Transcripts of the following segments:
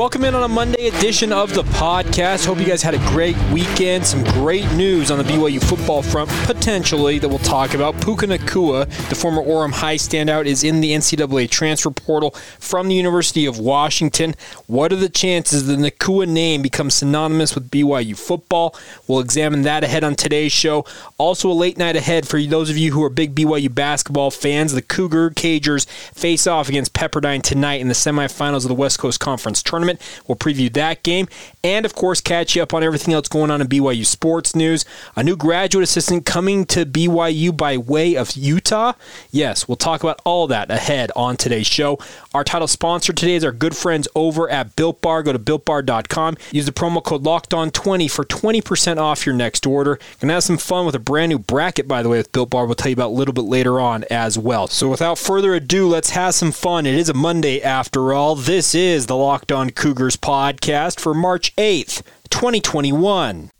Welcome in on a Monday edition of the podcast. Hope you guys had a great weekend. Some great news on the BYU football front, potentially, that we'll talk about. Puka Nacua, the former Orem High standout, is in the NCAA transfer portal from the University of Washington. What are the chances the Nacua name becomes synonymous with BYU football? We'll examine that ahead on today's show. Also, a late night ahead for those of you who are big BYU basketball fans. The Cougar Cagers face off against Pepperdine tonight in the semifinals of the West Coast Conference tournament. We'll preview that game and, of course, catch you up on everything else going on in BYU sports news. A new graduate assistant coming to BYU by way of Utah. Yes, we'll talk about all that ahead on today's show. Our title sponsor today is our good friends over at Built Bar. Go to builtbar.com. Use the promo code LOCKEDON20 for 20% off your next order. Gonna have some fun with a brand new bracket, by the way, with Built Bar. We'll tell you about a little bit later on as well. So without further ado, let's have some fun. It is a Monday after all. This is the Locked On Cougars podcast for March 8th, 2021.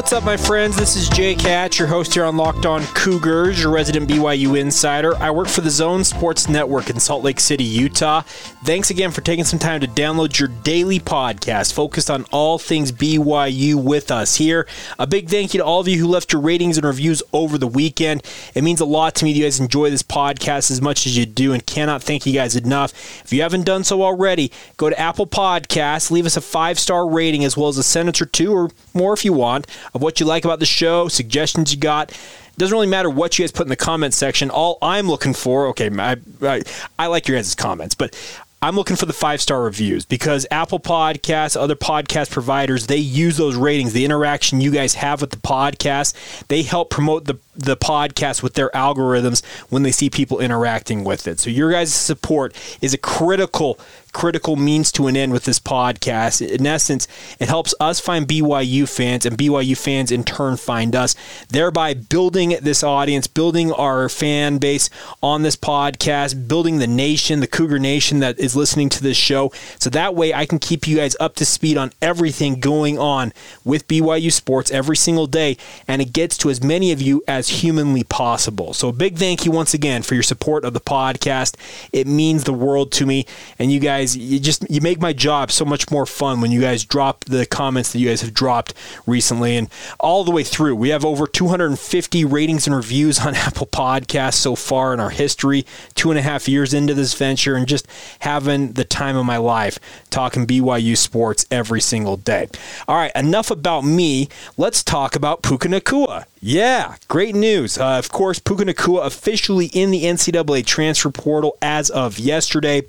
What's up, my friends? This is Jake Hatch, your host here on Locked On Cougars, your resident BYU insider. I work for the Zone Sports Network in Salt Lake City, Utah. Thanks again for taking some time to download your daily podcast focused on all things BYU with us here. A big thank you to all of you who left your ratings and reviews over the weekend. It means a lot to me that you guys enjoy this podcast as much as you do and cannot thank you guys enough. If you haven't done so already, go to Apple Podcasts, leave us a five star rating as well as a sentence or two or more if you want of what you like about the show, suggestions you got. It doesn't really matter what you guys put in the comment section. All I'm looking for, okay, I, I, I like your guys' comments, but I'm looking for the five star reviews because Apple Podcasts, other podcast providers, they use those ratings, the interaction you guys have with the podcast. They help promote the, the podcast with their algorithms when they see people interacting with it. So your guys' support is a critical critical means to an end with this podcast. In essence, it helps us find BYU fans, and BYU fans in turn find us, thereby building this audience, building our fan base on this podcast, building the nation, the Cougar Nation that is listening to this show. So that way I can keep you guys up to speed on everything going on with BYU sports every single day, and it gets to as many of you as humanly possible. So a big thank you once again for your support of the podcast. It means the world to me, and you guys you just you make my job so much more fun when you guys drop the comments that you guys have dropped recently and all the way through. We have over 250 ratings and reviews on Apple Podcasts so far in our history. Two and a half years into this venture, and just having the time of my life talking BYU sports every single day. All right, enough about me. Let's talk about Puka Nacua. Yeah, great news. Uh, of course, Puka Nacua officially in the NCAA transfer portal as of yesterday.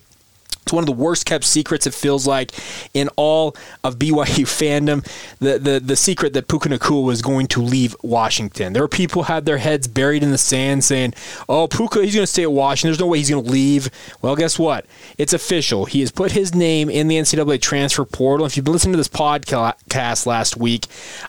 It's one of the worst kept secrets, it feels like, in all of BYU fandom. The, the, the secret that Puka Nacua was going to leave Washington. There were people had their heads buried in the sand saying, oh, Puka, he's going to stay at Washington. There's no way he's going to leave. Well, guess what? It's official. He has put his name in the NCAA transfer portal. If you've been listening to this podcast last week,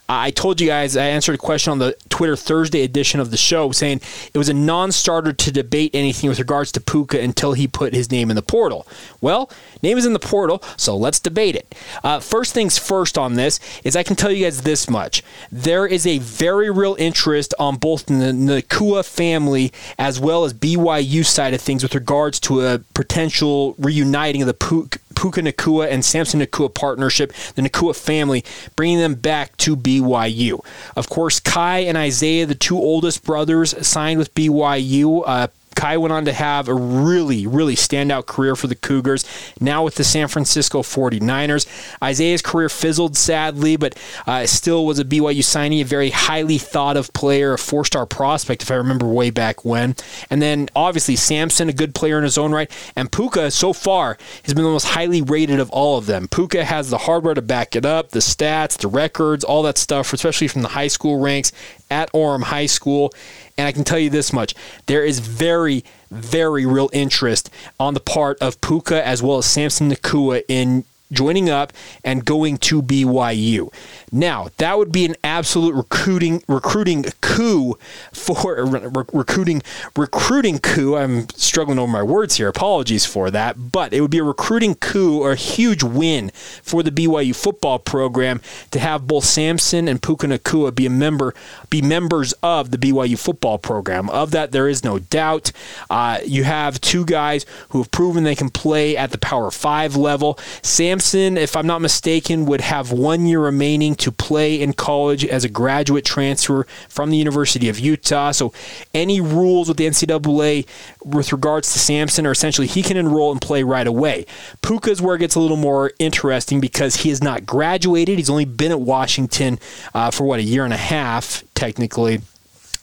I told you guys, I answered a question on the Twitter Thursday edition of the show saying it was a non starter to debate anything with regards to Puka until he put his name in the portal. Well, name is in the portal, so let's debate it. Uh, first things first on this is I can tell you guys this much. There is a very real interest on both the Nacua family as well as BYU side of things with regards to a potential reuniting of the Puka. Puka Nacua and Samson Nacua partnership, the Nacua family, bringing them back to BYU. Of course, Kai and Isaiah, the two oldest brothers, signed with BYU. Uh, Kai went on to have a really, really standout career for the Cougars, now with the San Francisco 49ers. Isaiah's career fizzled sadly, but uh, still was a BYU signee, a very highly thought of player, a four star prospect, if I remember way back when. And then obviously Samson, a good player in his own right. And Puka, so far, has been the most highly rated of all of them. Puka has the hardware to back it up, the stats, the records, all that stuff, especially from the high school ranks at Orem High School. And I can tell you this much there is very, very real interest on the part of Puka as well as Samson Nacua in joining up and going to BYU. Now, that would be an absolute recruiting recruiting coup for re- recruiting recruiting coup. I'm struggling over my words here. Apologies for that, but it would be a recruiting coup or a huge win for the BYU football program to have both Samson and Puka Nacua be a member be members of the BYU football program. Of that, there is no doubt. Uh, you have two guys who have proven they can play at the Power Five level. Samson, if I'm not mistaken, would have one year remaining to play in college as a graduate transfer from the University of Utah. So any rules with the NCAA with regards to Samson are essentially he can enroll and play right away. Puka is where it gets a little more interesting because he has not graduated. He's only been at Washington uh, for what a year and a half technically.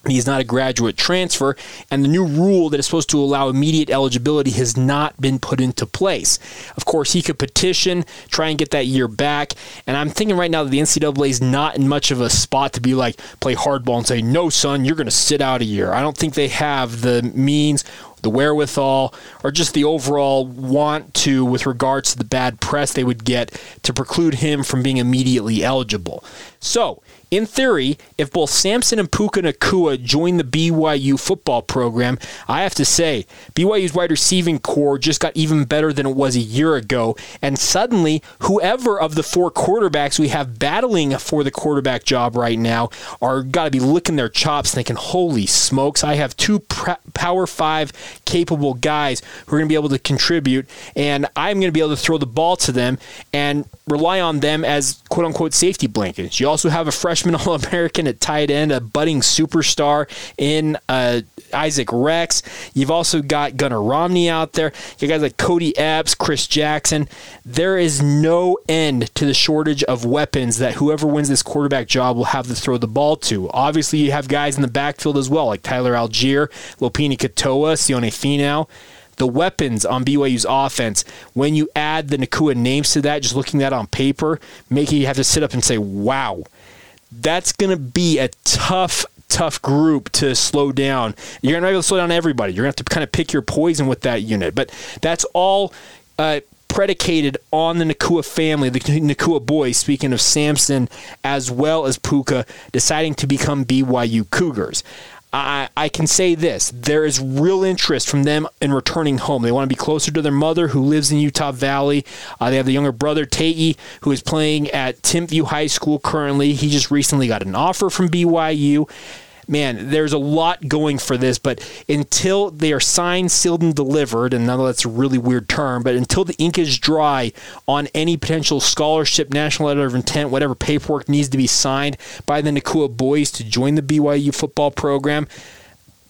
He's not a graduate transfer, and the new rule that is supposed to allow immediate eligibility has not been put into place. Of course, he could petition, try and get that year back, and I'm thinking right now that the NCAA is not in much of a spot to be like, play hardball and say, no, son, you're going to sit out a year. I don't think they have the means the wherewithal, or just the overall want to with regards to the bad press they would get to preclude him from being immediately eligible. So, in theory, if both Samson and Puka Nacua join the BYU football program, I have to say, BYU's wide receiving corps just got even better than it was a year ago. And suddenly, whoever of the four quarterbacks we have battling for the quarterback job right now are got to be licking their chops thinking, holy smokes, I have two Power Five capable guys who are going to be able to contribute, and I'm going to be able to throw the ball to them and rely on them as quote unquote safety blankets. You also have a freshman All American at tight end, a budding superstar in uh, Isaac Rex. You've also got Gunnar Romney out there. You guys like Cody Epps, Chris Jackson. There is no end to the shortage of weapons that whoever wins this quarterback job will have to throw the ball to. Obviously, you have guys in the backfield as well, like Tyler Allgeier, Lopini Katoa, Sione Finau the weapons on BYU's offense, when you add the Nacua names to that, just looking at that on paper, making you have to sit up and say, wow, that's going to be a tough, tough group to slow down. You're going to be able to slow down everybody. You're going to have to kind of pick your poison with that unit. But that's all. Uh, predicated on the Nacua family, the Nacua boys, speaking of Samson, as well as Puka, deciding to become BYU Cougars. I, I can say this there is real interest from them in returning home. They want to be closer to their mother who lives in Utah Valley. Uh, they have the younger brother, Tei, who is playing at Timpview High School currently. He just recently got an offer from BYU man, there's a lot going for this, but until they are signed, sealed, and delivered, and I know that's a really weird term, but until the ink is dry on any potential scholarship, national letter of intent, whatever paperwork needs to be signed by the Nacua boys to join the BYU football program,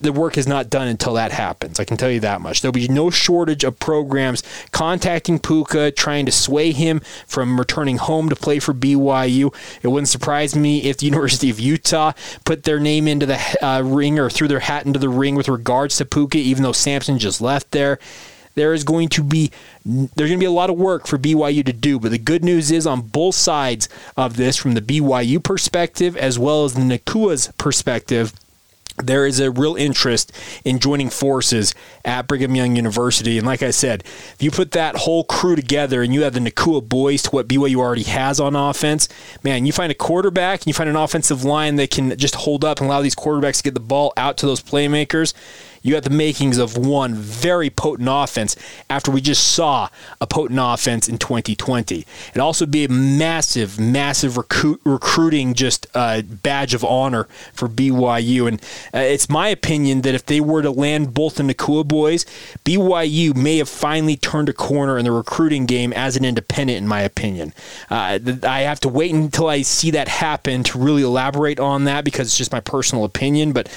the work is not done until that happens. I can tell you that much. There'll be no shortage of programs contacting Puka, trying to sway him from returning home to play for BYU. It wouldn't surprise me if the University of Utah put their name into the uh, ring or threw their hat into the ring with regards to Puka, even though Samson just left there there is going to be there's going to be a lot of work for BYU to do. But the good news is on both sides of this, from the BYU perspective as well as the Nacua's perspective, there is a real interest in joining forces at Brigham Young University. And like I said, if you put that whole crew together and you have the Nacua boys to what BYU already has on offense, man, you find a quarterback and you find an offensive line that can just hold up and allow these quarterbacks to get the ball out to those playmakers you got the makings of one very potent offense after we just saw a potent offense in 2020. It'd also be a massive, massive recruit, recruiting just uh, badge of honor for BYU. And uh, it's my opinion that if they were to land both the Nacua boys, BYU may have finally turned a corner in the recruiting game as an independent, in my opinion. Uh, I have to wait until I see that happen to really elaborate on that because it's just my personal opinion. But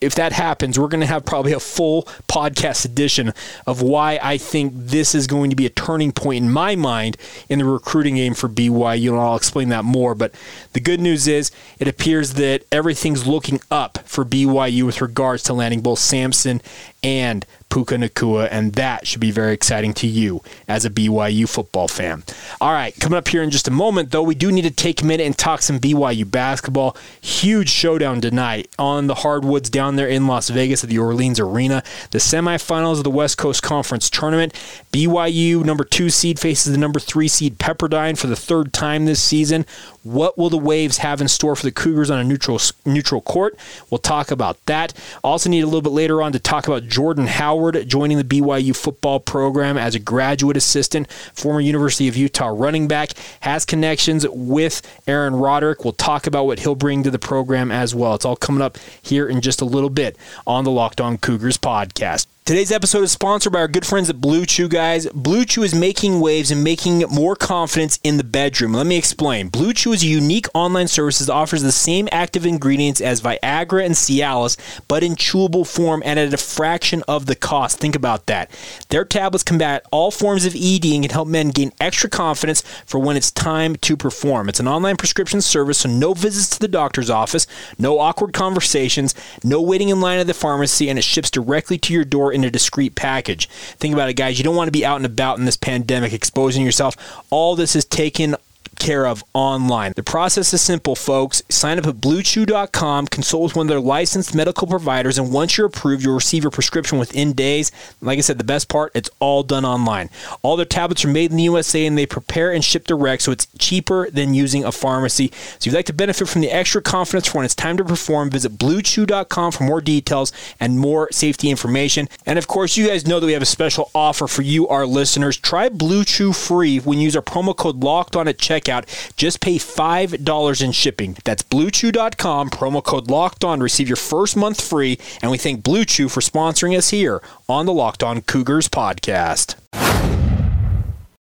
if that happens, we're going to have probably a full podcast edition of why I think this is going to be a turning point in my mind in the recruiting game for BYU, and I'll explain that more. But the good news is it appears that everything's looking up for BYU with regards to landing both Samson and Puka Nacua, and that should be very exciting to you as a BYU football fan. All right, coming up here in just a moment, though, we do need to take a minute and talk some BYU basketball. Huge showdown tonight on the hardwoods down there in Las Vegas at the Orleans Arena. The semifinals of the West Coast Conference Tournament. BYU, number two seed, faces the number three seed Pepperdine for the third time this season. What will the Waves have in store for the Cougars on a neutral neutral court? We'll talk about that. Also, need a little bit later on to talk about Jordan Howard joining the BYU football program as a graduate assistant. Former University of Utah running back has connections with Aaron Roderick. We'll talk about what he'll bring to the program as well. It's all coming up here in just a little bit on the Locked On Cougars podcast. Today's episode is sponsored by our good friends at Blue Chew, guys. Blue Chew is making waves and making more confidence in the bedroom. Let me explain. Blue Chew is a unique online service that offers the same active ingredients as Viagra and Cialis, but in chewable form and at a fraction of the cost. Think about that. Their tablets combat all forms of ED and can help men gain extra confidence for when it's time to perform. It's an online prescription service, so no visits to the doctor's office, no awkward conversations, no waiting in line at the pharmacy, and it ships directly to your door in a discreet package. Think about it, guys. You don't want to be out and about in this pandemic exposing yourself. All this is taken care of online. The process is simple, folks. Sign up at bluechew.com, consult with one of their licensed medical providers, and once you're approved, you'll receive your prescription within days. Like I said, the best part, it's all done online. All their tablets are made in the USA and they prepare and ship direct, so it's cheaper than using a pharmacy. So if you'd like to benefit from the extra confidence for when it's time to perform, visit bluechew.com for more details and more safety information. And of course, you guys know that we have a special offer for you, our listeners. Try Blue Chew free when you use our promo code locked on at checkout checkout. Just pay $5 in shipping. That's bluechew.com, promo code locked on. Receive your first month free. And we thank Blue Chew for sponsoring us here on the Locked On Cougars podcast.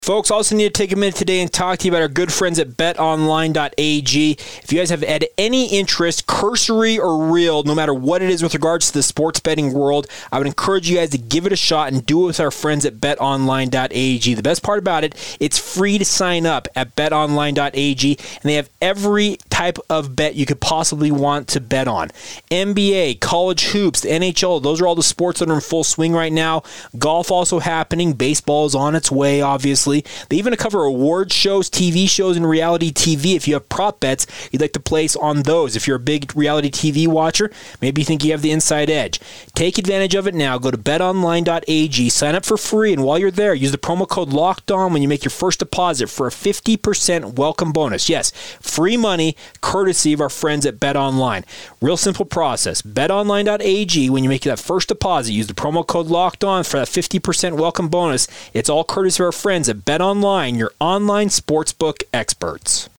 Folks, also need to take a minute today and talk to you about our good friends at betonline.ag. If you guys have had any interest, cursory or real, no matter what it is with regards to the sports betting world, I would encourage you guys to give it a shot and do it with our friends at betonline.ag. The best part about it, it's free to sign up at betonline.ag, and they have every type of bet you could possibly want to bet on. NBA, college hoops, the NHL, those are all the sports that are in full swing right now. Golf also happening, baseball is on its way, obviously. They even cover award shows, TV shows, and reality TV. If you have prop bets you'd like to place on those, if you're a big reality TV watcher, maybe you think you have the inside edge. Take advantage of it now. Go to betonline.ag, sign up for free, and while you're there, use the promo code Locked On when you make your first deposit for a 50% welcome bonus. Yes, free money courtesy of our friends at BetOnline. Real simple process. BetOnline.ag when you make that first deposit, use the promo code Locked On for that 50% welcome bonus. It's all courtesy of our friends at Bet Online, your online sportsbook experts.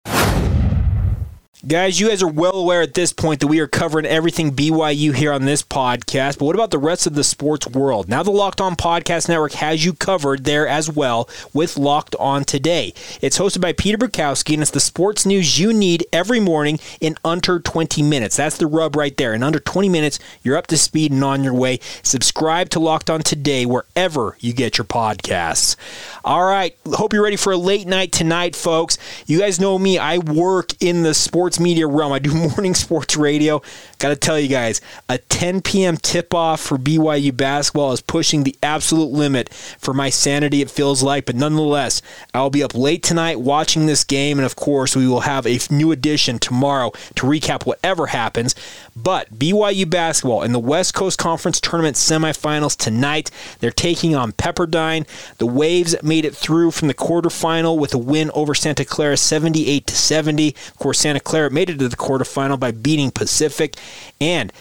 Guys, you guys are well aware at this point that we are covering everything BYU here on this podcast, but what about the rest of the sports world? Now, the Locked On Podcast Network has you covered there as well with Locked On Today. It's hosted by Peter Bukowski, and it's the sports news you need every morning in under 20 minutes. That's the rub right there. In under 20 minutes, you're up to speed and on your way. Subscribe to Locked On Today wherever you get your podcasts. All right, hope you're ready for a late night tonight, folks. You guys know me, I work in the sports media realm. I do morning sports radio. Got to tell you guys, a 10 p.m. tip off for BYU basketball is pushing the absolute limit for my sanity, it feels like. But nonetheless, I'll be up late tonight watching this game. And of course, we will have a new edition tomorrow to recap whatever happens. But BYU basketball in the West Coast Conference Tournament semifinals tonight, they're taking on Pepperdine. The Waves made it through from the quarterfinal with a win over Santa Clara 78 to 70. Of course, Santa Clara made it to the quarterfinal by beating Pacific. And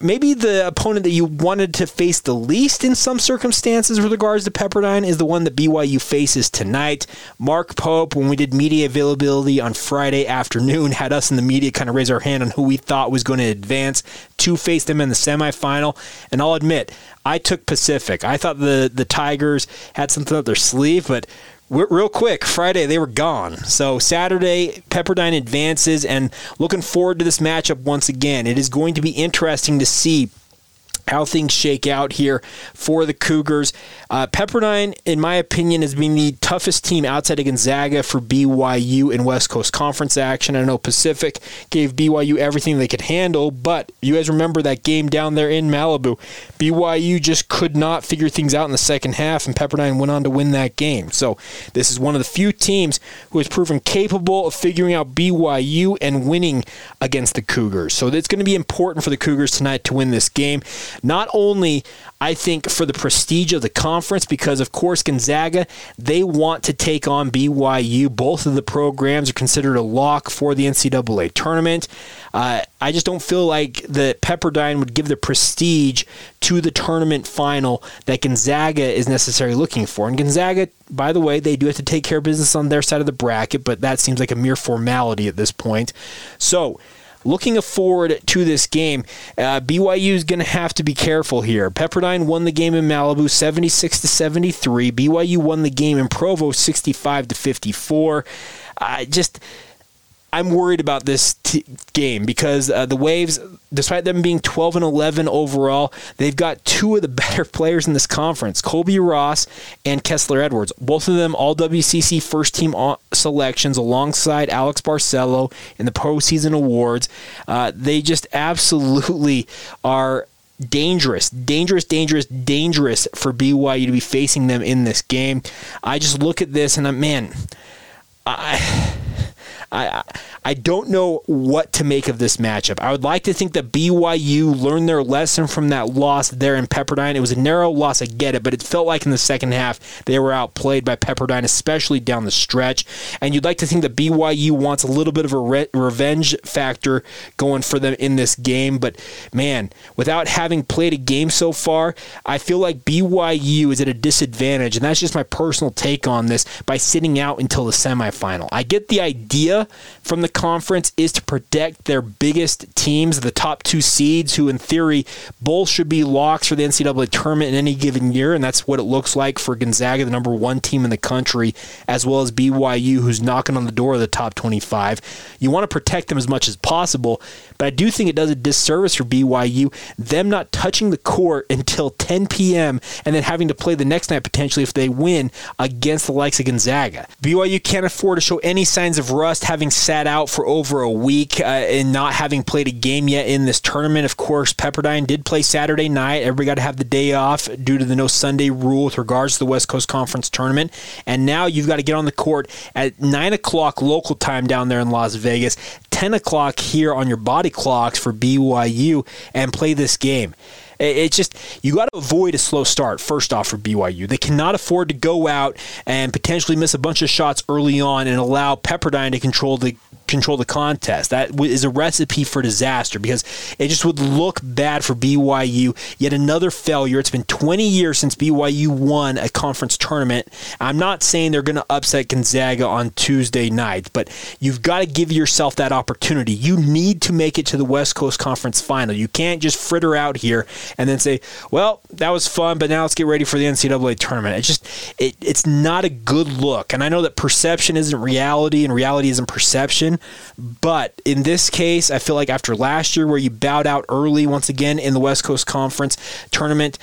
maybe the opponent that you wanted to face the least in some circumstances with regards to Pepperdine is the one that BYU faces tonight. Mark Pope, when we did media availability on Friday afternoon, had us in the media kind of raise our hand on who we thought was going to advance to face them in the semifinal. And I'll admit, I took Pacific. I thought the, the Tigers had something up their sleeve, but real quick, Friday they were gone. So Saturday, Pepperdine advances, and looking forward to this matchup once again. It is going to be interesting to see how things shake out here for the Cougars. Uh, Pepperdine, in my opinion, has been the toughest team outside of Gonzaga for BYU in West Coast Conference action. I know Pacific gave BYU everything they could handle, but you guys remember that game down there in Malibu. BYU just could not figure things out in the second half, and Pepperdine went on to win that game. So this is one of the few teams who has proven capable of figuring out BYU and winning against the Cougars. So it's going to be important for the Cougars tonight to win this game. Not only, I think, for the prestige of the conference, because of course Gonzaga, they want to take on BYU. Both of the programs are considered a lock for the NCAA tournament. Uh, I just don't feel like the Pepperdine would give the prestige to the tournament final that Gonzaga is necessarily looking for. And Gonzaga, by the way, they do have to take care of business on their side of the bracket, but that seems like a mere formality at this point. So, looking forward to this game, uh, BYU is going to have to be careful here. Pepperdine won the game in Malibu 76 to 73. BYU won the game in Provo 65 to 54. I uh, just I'm worried about this t- game because uh, the Waves, despite them being 12 and 11 overall, they've got two of the better players in this conference, Colbey Ross and Kessler Edwards. Both of them all WCC first team selections alongside Alex Barcello in the postseason awards. Uh, they just absolutely are dangerous, dangerous, dangerous, dangerous for BYU to be facing them in this game. I just look at this and I'm, man, I I I don't know what to make of this matchup. I would like to think that BYU learned their lesson from that loss there in Pepperdine. It was a narrow loss, I get it, but it felt like in the second half they were outplayed by Pepperdine, especially down the stretch. And you'd like to think that BYU wants a little bit of a re- revenge factor going for them in this game, but man, without having played a game so far, I feel like BYU is at a disadvantage, and that's just my personal take on this by sitting out until the semifinal. I get the idea from the conference is to protect their biggest teams, the top two seeds, who in theory both should be locks for the NCAA tournament in any given year, and that's what it looks like for Gonzaga, the number one team in the country, as well as BYU, who's knocking on the door of the top 25. You want to protect them as much as possible, but I do think it does a disservice for BYU, them not touching the court until 10 p.m. and then having to play the next night potentially if they win against the likes of Gonzaga. BYU can't afford to show any signs of rust having sat out for over a week uh, and not having played a game yet in this tournament. Of course, Pepperdine did play Saturday night. Everybody got to have the day off due to the no Sunday rule with regards to the West Coast Conference tournament. And now you've got to get on the court at 9 o'clock local time down there in Las Vegas, 10 o'clock here on your body clocks for BYU and play this game. It's just you got to avoid a slow start first off for BYU. They cannot afford to go out and potentially miss a bunch of shots early on and allow Pepperdine to control the control the contest. That is a recipe for disaster because it just would look bad for BYU. Yet another failure. It's been 20 years since BYU won a conference tournament. I'm not saying they're going to upset Gonzaga on Tuesday night, but you've got to give yourself that opportunity. You need to make it to the West Coast Conference final. You can't just fritter out here and then say, "Well, that was fun, but now let's get ready for the NCAA tournament." It's just it, it's not a good look. And I know that perception isn't reality and reality isn't perception, but in this case, I feel like after last year, where you bowed out early once again in the West Coast Conference tournament,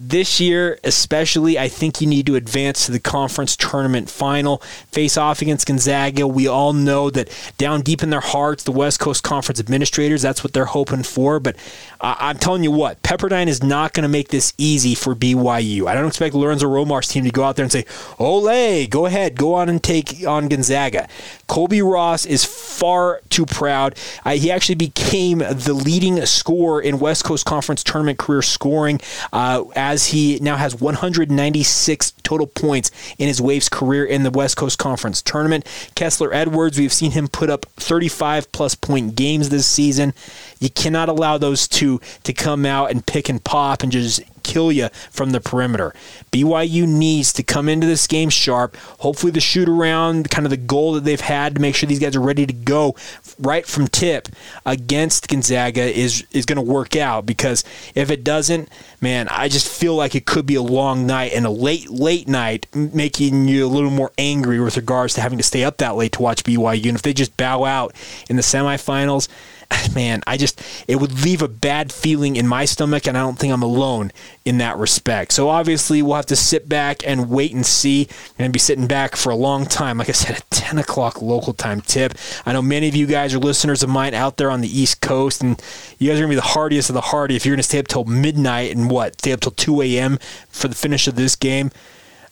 this year, especially, I think you need to advance to the conference tournament final. Face off against Gonzaga. We all know that down deep in their hearts, the West Coast Conference administrators, that's what they're hoping for. But uh, I'm telling you what, Pepperdine is not going to make this easy for BYU. I don't expect Lorenzo Romar's team to go out there and say, Ole, go ahead, go on and take on Gonzaga. Colbey Ross is far too proud. Uh, he actually became the leading scorer in West Coast Conference tournament career scoring. Uh, as he now has 196 total points in his Waves career in the West Coast Conference tournament. Kessler Edwards, we've seen him put up 35 plus point games this season. You cannot allow those two to come out and pick and pop and just kill you from the perimeter. BYU needs to come into this game sharp. Hopefully, the shoot around, kind of the goal that they've had to make sure these guys are ready to go right from tip against Gonzaga is is going to work out. Because if it doesn't, man, I just feel like it could be a long night and a late late night, making you a little more angry with regards to having to stay up that late to watch BYU. And if they just bow out in the semifinals man, I just it would leave a bad feeling in my stomach, and I don't think I'm alone in that respect. So obviously, we'll have to sit back and wait and see. and be sitting back for a long time. Like I said, a 10 o'clock local time tip. I know many of you guys are listeners of mine out there on the East Coast, and you guys are gonna be the hardiest of the hardy if you're gonna stay up till midnight and what stay up till 2 a.m. for the finish of this game.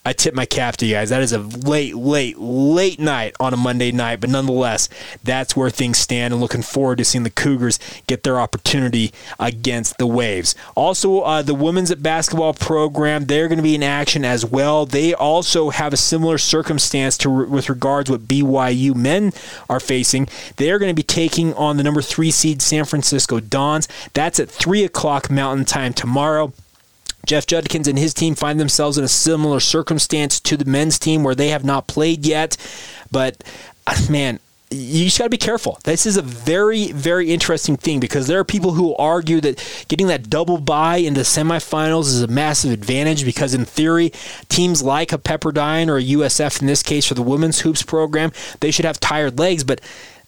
I tip my cap to you guys. That is a late, late, late night on a Monday night, but nonetheless, that's where things stand. And looking forward to seeing the Cougars get their opportunity against the Waves. Also, uh, the women's basketball program they're going to be in action as well. They also have a similar circumstance to with regards what BYU men are facing. They are going to be taking on the number three seed San Francisco Dons. That's at three o'clock Mountain Time tomorrow. Jeff Judkins and his team find themselves in a similar circumstance to the men's team where they have not played yet. But uh, man, you just got to be careful. This is a very, very interesting thing because there are people who argue that getting that double bye in the semifinals is a massive advantage because, in theory, teams like a Pepperdine or a USF, in this case for the women's hoops program, they should have tired legs. But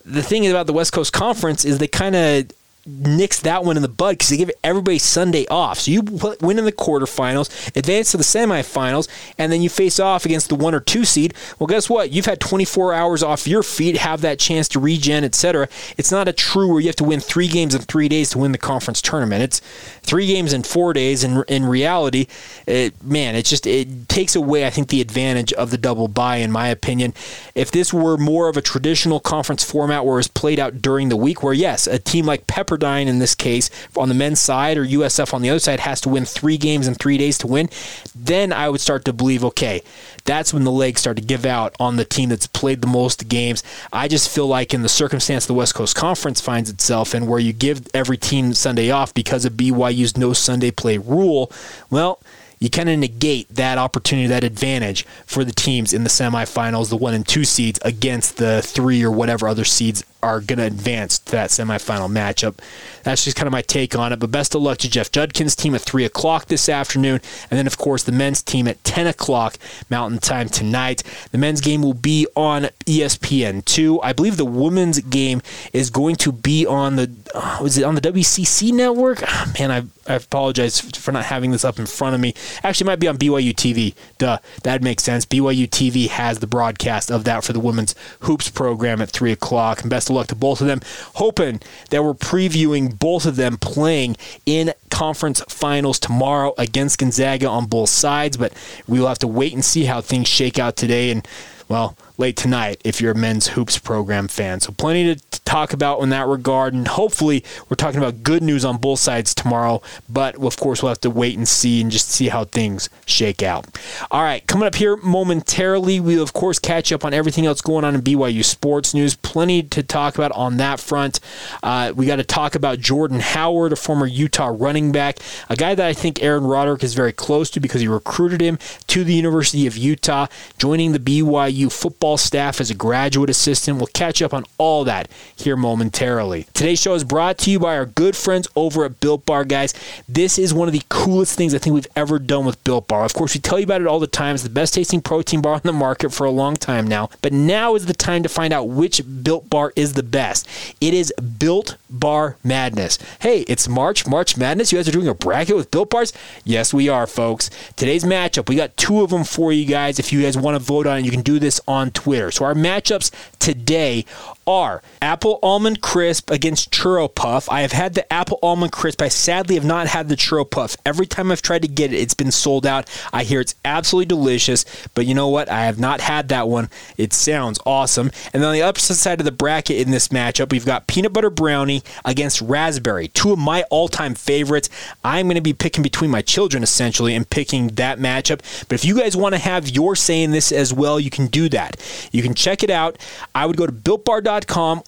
the thing about the West Coast Conference is they kind of nix that one in the bud because they give everybody Sunday off. So you win in the quarterfinals, advance to the semifinals, and then you face off against the one or two seed. Well, guess what? You've had 24 hours off your feet, have that chance to regen, etc. It's not a true where you have to win three games in three days to win the conference tournament. It's three games in four days. And in reality, it, man, it just it takes away, I think, the advantage of the double bye, in my opinion. If this were more of a traditional conference format where it's played out during the week, where yes, a team like Pepper Pepperdine in this case on the men's side or USF on the other side has to win three games in three days to win, then I would start to believe, okay, that's when the legs start to give out on the team that's played the most games. I just feel like in the circumstance the West Coast Conference finds itself in, where you give every team Sunday off because of BYU's no Sunday play rule, well, you kind of negate that opportunity, that advantage for the teams in the semifinals, the one and two seeds against the three or whatever other seeds are going to advance to that semifinal matchup. That's just kind of my take on it. But best of luck to Jeff Judkins' team at 3 o'clock this afternoon. And then, of course, the men's team at 10 o'clock Mountain Time tonight. The men's game will be on ESPN2. I believe the women's game is going to be on the, uh, was it on the WCC network? Oh, man, I, I apologize for not having this up in front of me. Actually, might be on BYU TV. Duh, that makes sense. BYU TV has the broadcast of that for the women's hoops program at 3 o'clock. And best of luck to both of them. Hoping that we're previewing both of them playing in conference finals tomorrow against Gonzaga on both sides, but we will have to wait and see how things shake out today. And, well, late tonight if you're a men's hoops program fan. So plenty to, talk about in that regard, and hopefully we're talking about good news on both sides tomorrow. But of course, we'll have to wait and see and just see how things shake out. All right, coming up here momentarily, we'll of course catch up on everything else going on in BYU sports news. Plenty to talk about on that front. Uh, we got to talk about Jordan Howard, a former Utah running back, a guy that I think Aaron Roderick is very close to because he recruited him to the University of Utah, joining the BYU football staff as a graduate assistant. We'll catch up on all that here momentarily. Today's show is brought to you by our good friends over at Built Bar, guys. This is one of the coolest things I think we've ever done with Built Bar. Of course, we tell you about it all the time. It's the best tasting protein bar on the market for a long time now. But now is the time to find out which Built Bar is the best. It is Built Bar Madness. Hey, it's March, March Madness. You guys are doing a bracket with Built Bars? Yes, we are, folks. Today's matchup, we got two of them for you guys. If you guys want to vote on it, you can do this on Twitter. So our matchups today are apple almond crisp against churro puff. I have had the apple almond crisp. I sadly have not had the churro puff. Every time I've tried to get it, it's been sold out. I hear it's absolutely delicious, but you know what? I have not had that one. It sounds awesome. And then on the opposite side of the bracket in this matchup, we've got peanut butter brownie against raspberry. Two of my all-time favorites. I'm going to be picking between my children essentially and picking that matchup. But if you guys want to have your say in this as well, you can do that. You can check it out. I would go to builtbar.com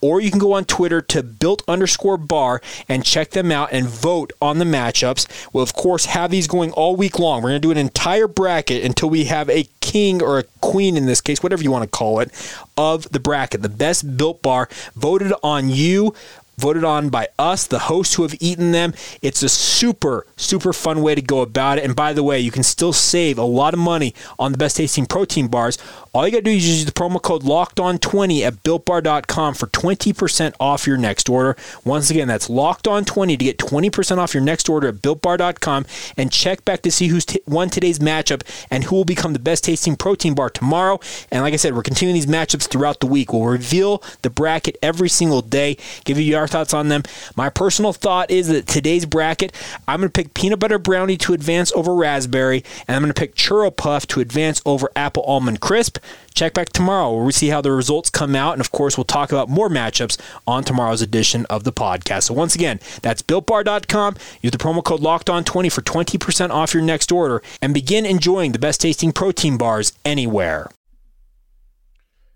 or you can go on Twitter to built underscore bar and check them out and vote on the matchups. We'll, of course, have these going all week long. We're going to do an entire bracket until we have a king or a queen in this case, whatever you want to call it, of the bracket. The best built bar voted on you voted on by us, the hosts who have eaten them. It's a super, super fun way to go about it. And by the way, you can still save a lot of money on the best tasting protein bars. All you got to do is use the promo code locked on 20 at builtbar.com for 20% off your next order. Once again, that's locked on 20 to get 20% off your next order at builtbar.com and check back to see who's t- won today's matchup and who will become the best tasting protein bar tomorrow. And like I said, we're continuing these matchups throughout the week. We'll reveal the bracket every single day, give you our thoughts on them. My personal thought is that today's bracket, I'm going to pick peanut butter brownie to advance over raspberry, and I'm going to pick churro puff to advance over apple almond crisp. Check back tomorrow where we see how the results come out. And of course, we'll talk about more matchups on tomorrow's edition of the podcast. So once again, that's builtbar.com. Use the promo code locked on 20 for 20% off your next order and begin enjoying the best tasting protein bars anywhere.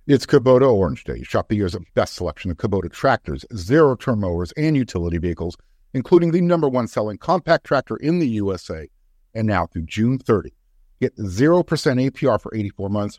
It's Kubota Orange Day. Shop the year's best selection of Kubota tractors, zero turn mowers, and utility vehicles, including the number one selling compact tractor in the USA. And now through June 30, get 0% APR for 84 months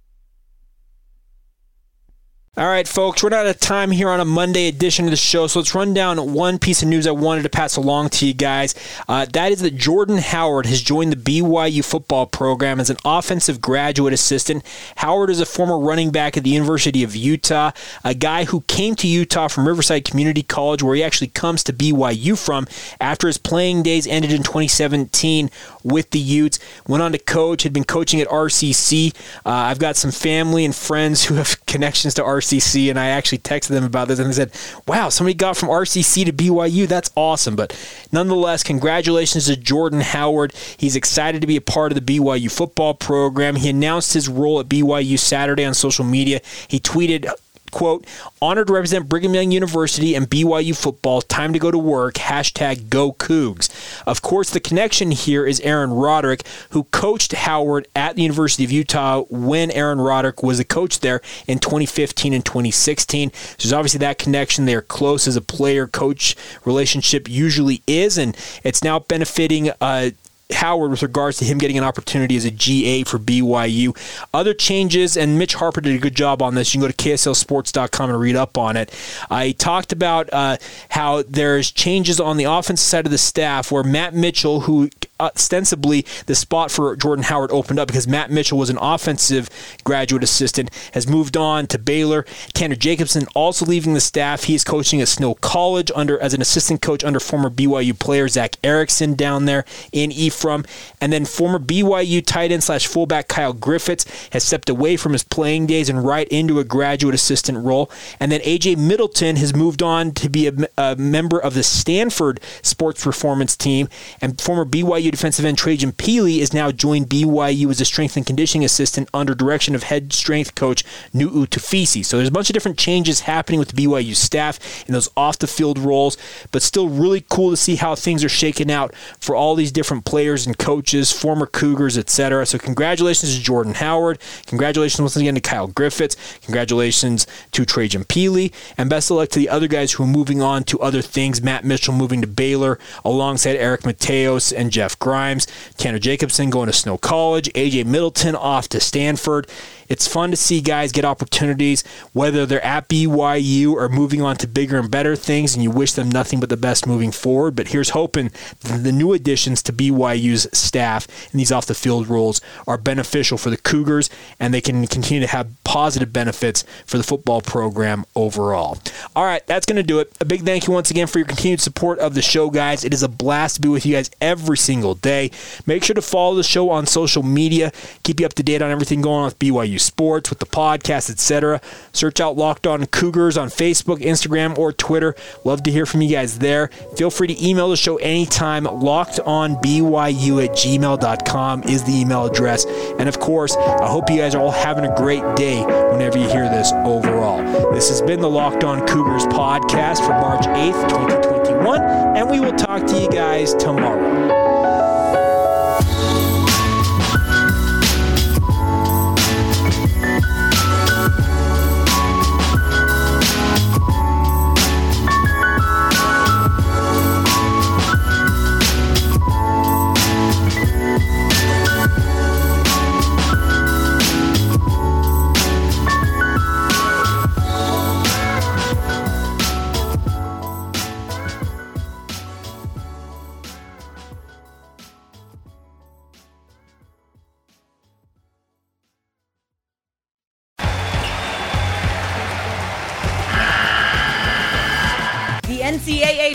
All right, folks, we're out of time here on a Monday edition of the show, so let's run down one piece of news I wanted to pass along to you guys. Uh, that is that Jordan Howard has joined the BYU football program as an offensive graduate assistant. Howard is a former running back at the University of Utah, a guy who came to Utah from Riverside Community College, where he actually comes to BYU from after his playing days ended in 2017 with the Utes. Went on to coach, had been coaching at RCC. Uh, I've got some family and friends who have connections to RCC. And I actually texted them about this, and they said, "Wow, somebody got from RCC to BYU. That's awesome." But nonetheless, congratulations to Jordan Howard. He's excited to be a part of the BYU football program. He announced his role at BYU Saturday on social media. He tweeted quote, honored to represent Brigham Young University and BYU football. Time to go to work. Hashtag go Cougs. Of course, the connection here is Aaron Roderick, who coached Howard at the University of Utah when Aaron Roderick was a coach there in 2015 and 2016. So there's obviously that connection. They're close as a player coach relationship usually is, and it's now benefiting uh, Howard with regards to him getting an opportunity as a GA for BYU. Other changes, and Mitch Harper did a good job on this. You can go to KSLSports.com and read up on it. I talked about uh, how there's changes on the offensive side of the staff where Matt Mitchell, who ostensibly the spot for Jordan Howard opened up because Matt Mitchell was an offensive graduate assistant, has moved on to Baylor. Tanner Jacobson also leaving the staff. He is coaching at Snow College under as an assistant coach under former BYU player Zach Erickson down there in Ephraim. And then former BYU tight end slash fullback Kyle Griffiths has stepped away from his playing days and right into a graduate assistant role. And then AJ Middleton has moved on to be a, a member of the Stanford sports performance team. And former BYU defensive end Trajan Pili is now joined BYU as a strength and conditioning assistant under direction of head strength coach Nu'u Tafisi. So there's a bunch of different changes happening with the BYU staff in those off the field roles, but still really cool to see how things are shaking out for all these different players and coaches, former Cougars, etc. So congratulations to Jordan Howard. Congratulations once again to Kyle Griffiths. Congratulations to Trajan Pili. And best of luck to the other guys who are moving on to other things. Matt Mitchell moving to Baylor alongside Eric Mateos and Jeff Grimes, Tanner Jacobson going to Snow College, AJ Middleton off to Stanford. It's fun to see guys get opportunities, whether they're at BYU or moving on to bigger and better things, and you wish them nothing but the best moving forward. But here's hoping the new additions to BYU's staff and these off the field roles are beneficial for the Cougars and they can continue to have positive benefits for the football program overall. All right, that's going to do it. A big thank you once again for your continued support of the show, guys. It is a blast to be with you guys every single day. Make sure to follow the show on social media, keep you up to date on everything going on with BYU sports, with the podcast, etc. Search out Locked On Cougars on Facebook, Instagram, or Twitter. Love to hear from you guys there. Feel free to email the show anytime. Locked On LockedOnBYU at gmail.com is the email address. And of course, I hope you guys are all having a great day whenever you hear this overall. This has been the Locked On Cougars podcast for March 8th, 2021, and we will talk to you guys tomorrow.